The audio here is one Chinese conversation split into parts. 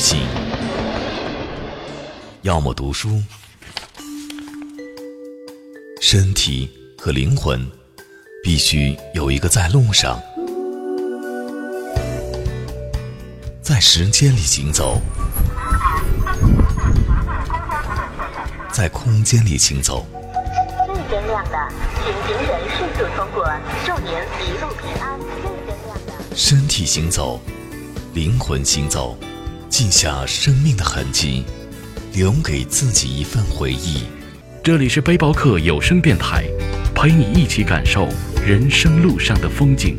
行，要么读书，身体和灵魂必须有一个在路上，在时间里行走，在空间里行走。绿灯亮了，请行人迅速通过，祝您一路平安。绿灯亮了。身体行走，灵魂行走，记下生命的痕迹，留给自己一份回忆。这里是背包客有声电台，陪你一起感受人生路上的风景。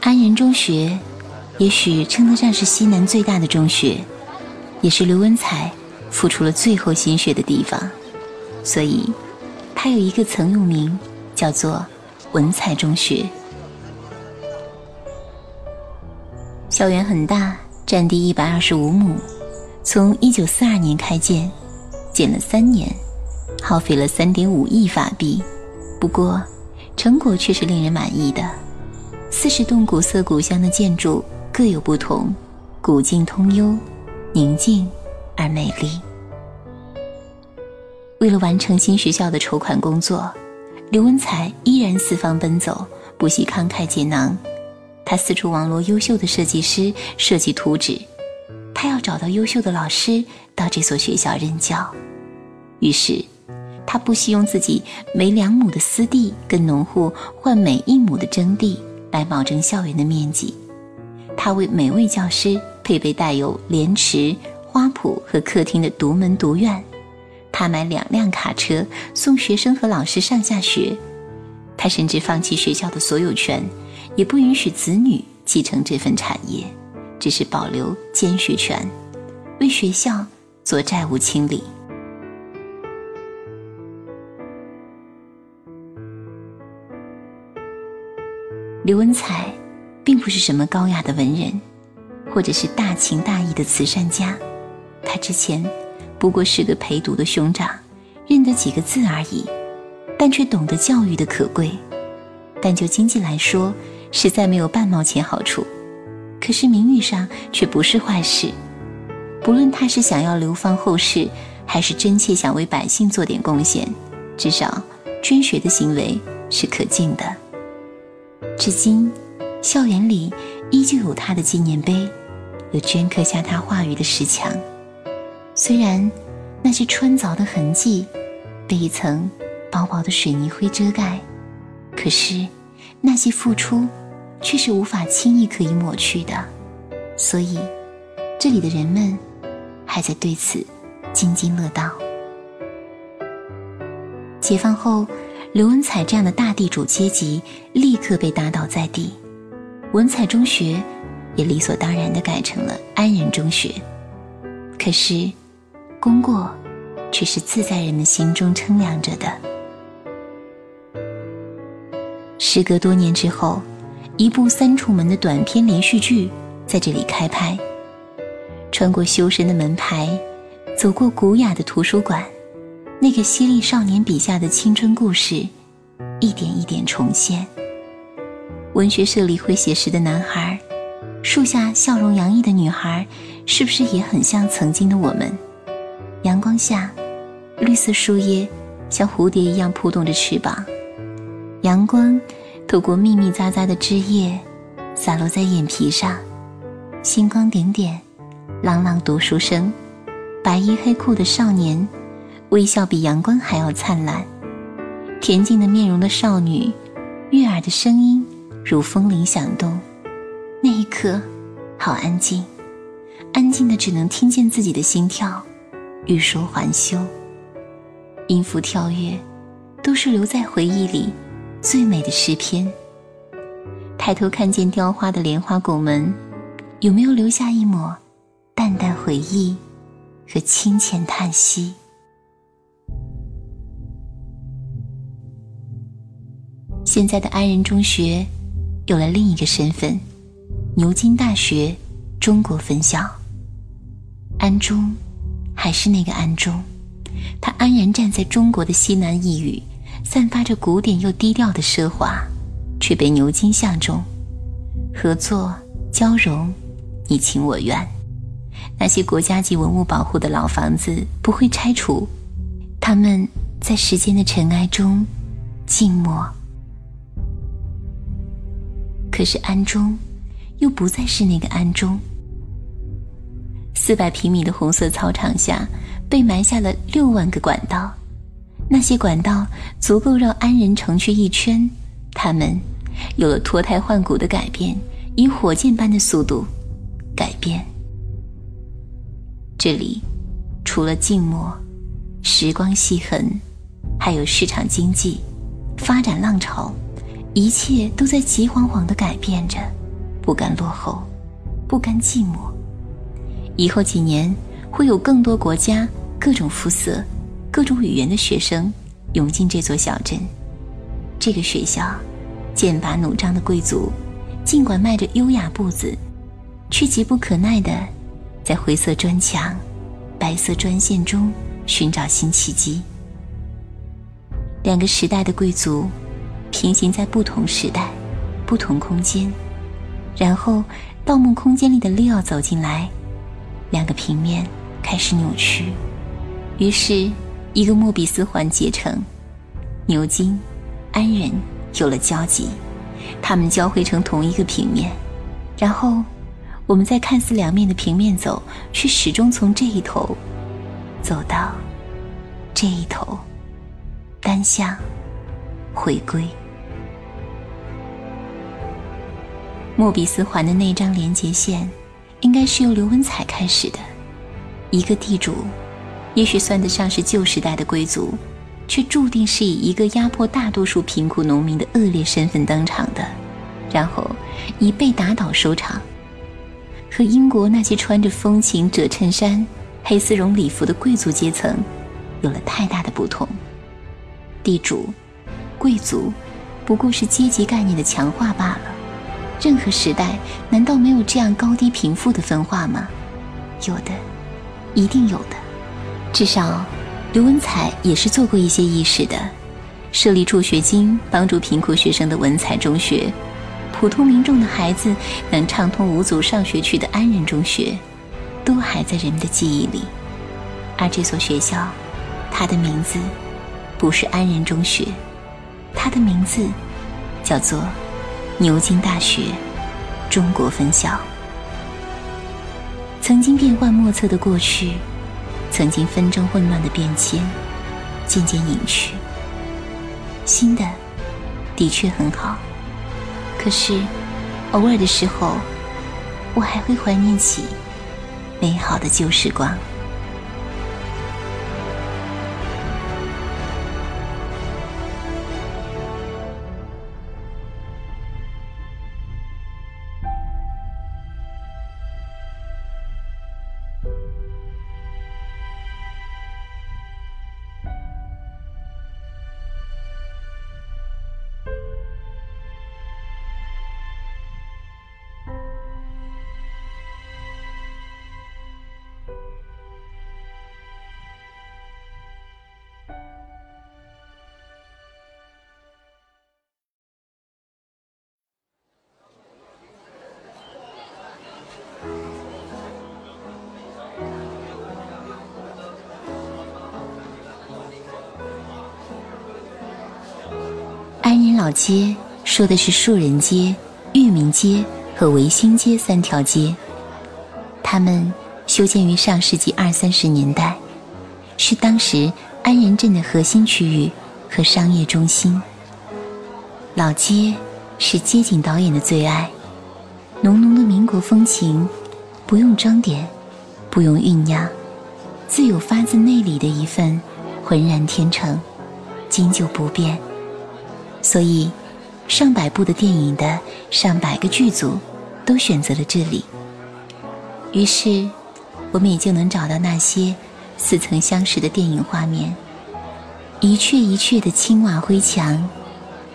安仁中学，也许称得上是西南最大的中学，也是刘文彩付出了最后心血的地方，所以，它有一个曾用名，叫做文彩中学。校园很大，占地一百二十五亩，从一九四二年开建，建了三年，耗费了三点五亿法币，不过，成果却是令人满意的。四十栋古色古香的建筑各有不同，古静通幽，宁静而美丽。为了完成新学校的筹款工作，刘文才依然四方奔走，不惜慷慨解囊。他四处网罗优秀的设计师设计图纸，他要找到优秀的老师到这所学校任教。于是，他不惜用自己每两亩的私地跟农户换每一亩的征地。来保证校园的面积，他为每位教师配备带有莲池、花圃和客厅的独门独院。他买两辆卡车送学生和老师上下学。他甚至放弃学校的所有权，也不允许子女继承这份产业，只是保留监学权，为学校做债务清理。刘文彩，并不是什么高雅的文人，或者是大情大义的慈善家。他之前不过是个陪读的兄长，认得几个字而已，但却懂得教育的可贵。但就经济来说，实在没有半毛钱好处。可是名誉上却不是坏事。不论他是想要流芳后世，还是真切想为百姓做点贡献，至少捐学的行为是可敬的。至今，校园里依旧有他的纪念碑，有镌刻下他话语的石墙。虽然那些穿凿的痕迹被一层薄薄的水泥灰遮盖，可是那些付出却是无法轻易可以抹去的。所以，这里的人们还在对此津津乐道。解放后。刘文彩这样的大地主阶级立刻被打倒在地，文采中学也理所当然地改成了安仁中学。可是，功过却是自在人们心中称量着的。时隔多年之后，一部《三重门》的短篇连续剧在这里开拍。穿过修身的门牌，走过古雅的图书馆。那个犀利少年笔下的青春故事，一点一点重现。文学社里会写诗的男孩，树下笑容洋溢的女孩，是不是也很像曾经的我们？阳光下，绿色树叶像蝴蝶一样扑动着翅膀，阳光透过密密匝匝的枝叶，洒落在眼皮上，星光点点，朗朗读书声，白衣黑裤的少年。微笑比阳光还要灿烂，恬静的面容的少女，悦耳的声音如风铃响动。那一刻，好安静，安静的只能听见自己的心跳，欲说还休。音符跳跃，都是留在回忆里最美的诗篇。抬头看见雕花的莲花拱门，有没有留下一抹淡淡回忆和清浅叹息？现在的安仁中学有了另一个身份——牛津大学中国分校。安中，还是那个安中，他安然站在中国的西南一隅，散发着古典又低调的奢华，却被牛津相中。合作交融，你情我愿。那些国家级文物保护的老房子不会拆除，他们在时间的尘埃中静默。可是安中，又不再是那个安中。四百平米的红色操场下，被埋下了六万个管道，那些管道足够让安人城区一圈。他们有了脱胎换骨的改变，以火箭般的速度改变。这里，除了静默、时光细痕，还有市场经济、发展浪潮，一切都在急慌慌地改变着，不甘落后，不甘寂寞。以后几年，会有更多国家、各种肤色、各种语言的学生涌进这座小镇。这个学校，剑拔弩张的贵族，尽管迈着优雅步子，却急不可耐地在灰色砖墙、白色砖线中寻找新契机。两个时代的贵族，平行在不同时代、不同空间。然后，盗墓空间里的利奥走进来。两个平面开始扭曲，于是，一个莫比斯环结成，牛津、安人有了交集，他们交汇成同一个平面，然后，我们在看似两面的平面走，却始终从这一头走到这一头，单向回归。莫比斯环的那张连接线。应该是由刘文彩开始的，一个地主，也许算得上是旧时代的贵族，却注定是以一个压迫大多数贫苦农民的恶劣身份登场的，然后以被打倒收场。和英国那些穿着风情褶衬衫、黑丝绒礼服的贵族阶层有了太大的不同。地主、贵族，不过是阶级概念的强化罢了。任何时代难道没有这样高低贫富的分化吗？有的，一定有的。至少，刘文彩也是做过一些意识的，设立助学金帮助贫苦学生的文采中学，普通民众的孩子能畅通无阻上学去的安仁中学，都还在人们的记忆里。而这所学校，它的名字不是安仁中学，它的名字叫做。牛津大学中国分校，曾经变幻莫测的过去，曾经纷争混乱的变迁，渐渐隐去。新的的确很好，可是偶尔的时候，我还会怀念起美好的旧时光。老街说的是树人街、裕民街和维新街三条街，它们修建于上世纪二三十年代，是当时安仁镇的核心区域和商业中心。老街是街景导演的最爱，浓浓的民国风情，不用装点，不用酝酿，自有发自内里的一份浑然天成，经久不变。所以，上百部的电影的上百个剧组都选择了这里。于是，我们也就能找到那些似曾相识的电影画面，一阙一阙的青瓦灰墙，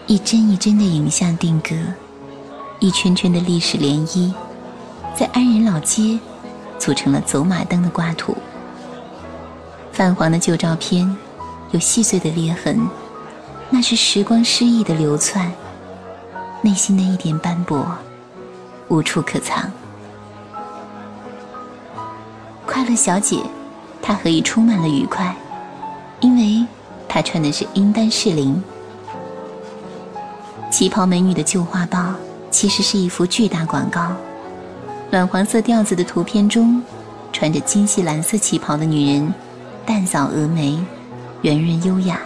一帧一帧的影像定格，一圈圈的历史涟漪，在安仁老街组成了走马灯的挂图。泛黄的旧照片有细碎的裂痕，那是时光失意的流窜，内心的一点斑驳无处可藏。快乐小姐，她何以充满了愉快？因为她穿的是英丹士林。旗袍美女的旧画报其实是一幅巨大广告，暖黄色调子的图片中，穿着精细蓝色旗袍的女人，淡扫蛾眉，圆润优雅。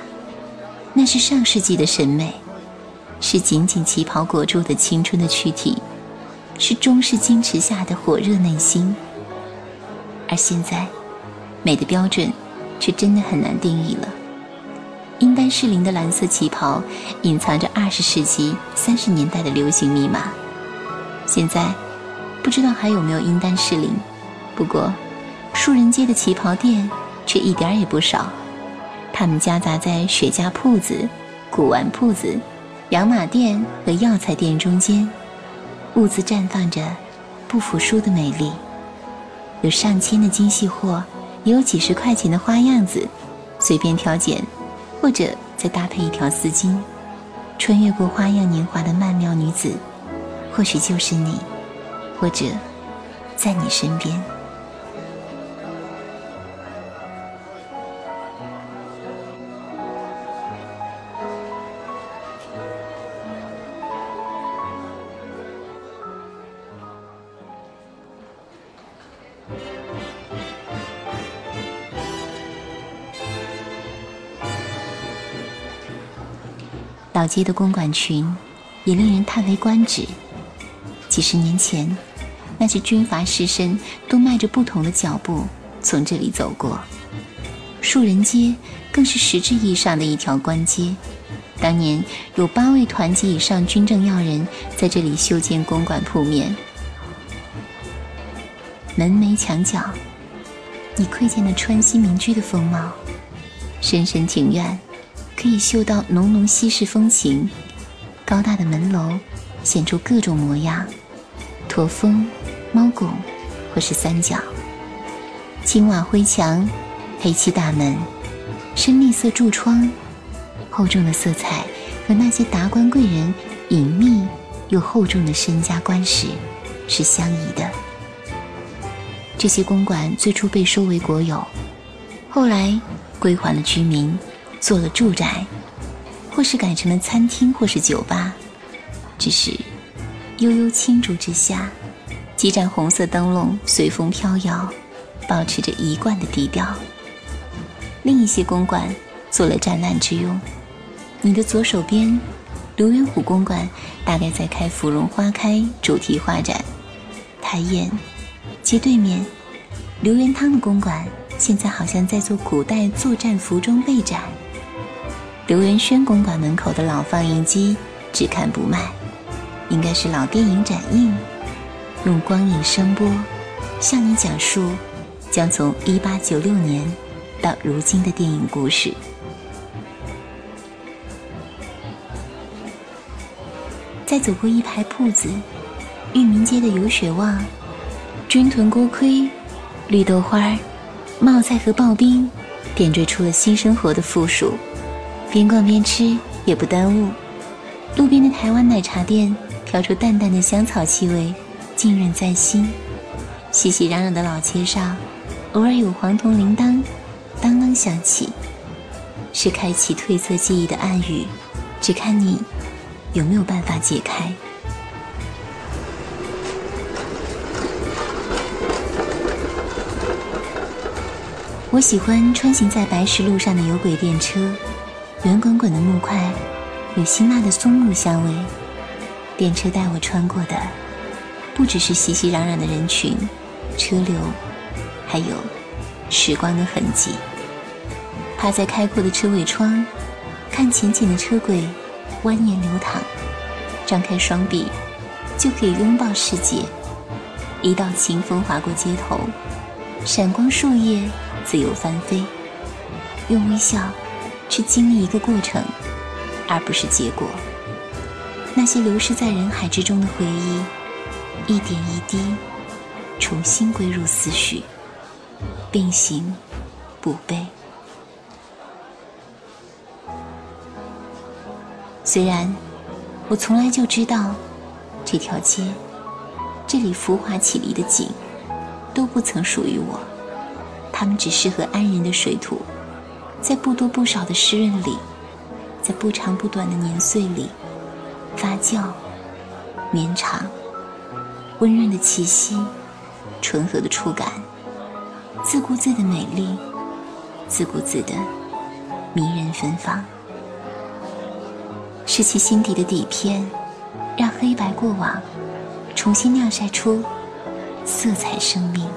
那是上世纪的审美，是紧紧旗袍裹住的青春的躯体，是中式矜持下的火热内心。而现在，美的标准却真的很难定义了。英丹士林的蓝色旗袍隐藏着二十世纪三十年代的流行密码。现在不知道还有没有英丹士林，不过树人街的旗袍店却一点儿也不少。它们夹杂在雪茄铺子、古玩铺子、养马店和药材店中间，兀自绽放着不服输的美丽。有上千的精细货，也有几十块钱的花样子，随便挑拣。或者再搭配一条丝巾，穿越过花样年华的曼妙女子，或许就是你，或者在你身边。街的公馆群，也令人叹为观止。几十年前，那些军阀士绅都迈着不同的脚步从这里走过。树人街更是实质意义上的一条官街。当年有八位团级以上军政要人在这里修建公馆铺面。门楣墙角，你窥见了川西民居的风貌。深深庭院。可以嗅到浓浓西式风情，高大的门楼显出各种模样：驼峰、猫拱，或是三角。青瓦灰墙、黑漆大门、深绿色柱窗，厚重的色彩和那些达官贵人隐秘又厚重的身家官史是相宜的。这些公馆最初被收为国有，后来归还了居民。做了住宅，或是改成了餐厅，或是酒吧。只是悠悠青竹之下，几盏红色灯笼随风飘摇，保持着一贯的低调。另一些公馆做了展览之用。你的左手边，刘元虎公馆大概在开芙蓉花开主题画展。台沿街对面，刘元汤的公馆现在好像在做古代作战服装备展。刘元轩公馆门口的老放映机只看不卖，应该是老电影展映，用光影声波向你讲述将从一八九六年到如今的电影故事。再走过一排铺子，裕民街的游雪旺、军屯锅盔、绿豆花、冒菜和刨冰，点缀出了新生活的附属。边逛边吃也不耽误。路边的台湾奶茶店飘出淡淡的香草气味，浸润在心。熙熙攘攘的老街上，偶尔有黄铜铃铛当当响起，是开启褪色记忆的暗语，只看你有没有办法解开。我喜欢穿行在白石路上的有轨电车。圆滚滚的木块，有辛辣的松木香味。电车带我穿过的，不只是熙熙攘攘的人群、车流，还有时光的痕迹。趴在开阔的车尾窗，看浅浅的车轨蜿蜒流淌，张开双臂，就可以拥抱世界。一道清风划过街头，闪光树叶自由翻飞，用微笑。去经历一个过程，而不是结果。那些流失在人海之中的回忆，一点一滴，重新归入思绪，并行不悖。虽然我从来就知道，这条街，这里浮华绮丽的景，都不曾属于我，它们只适合安人的水土，在不多不少的湿润里，在不长不短的年岁里，发酵、绵长，温润的气息，醇和的触感，自顾自的美丽，自顾自的迷人芬芳。是其心底的底片，让黑白过往重新晾晒出色彩生命。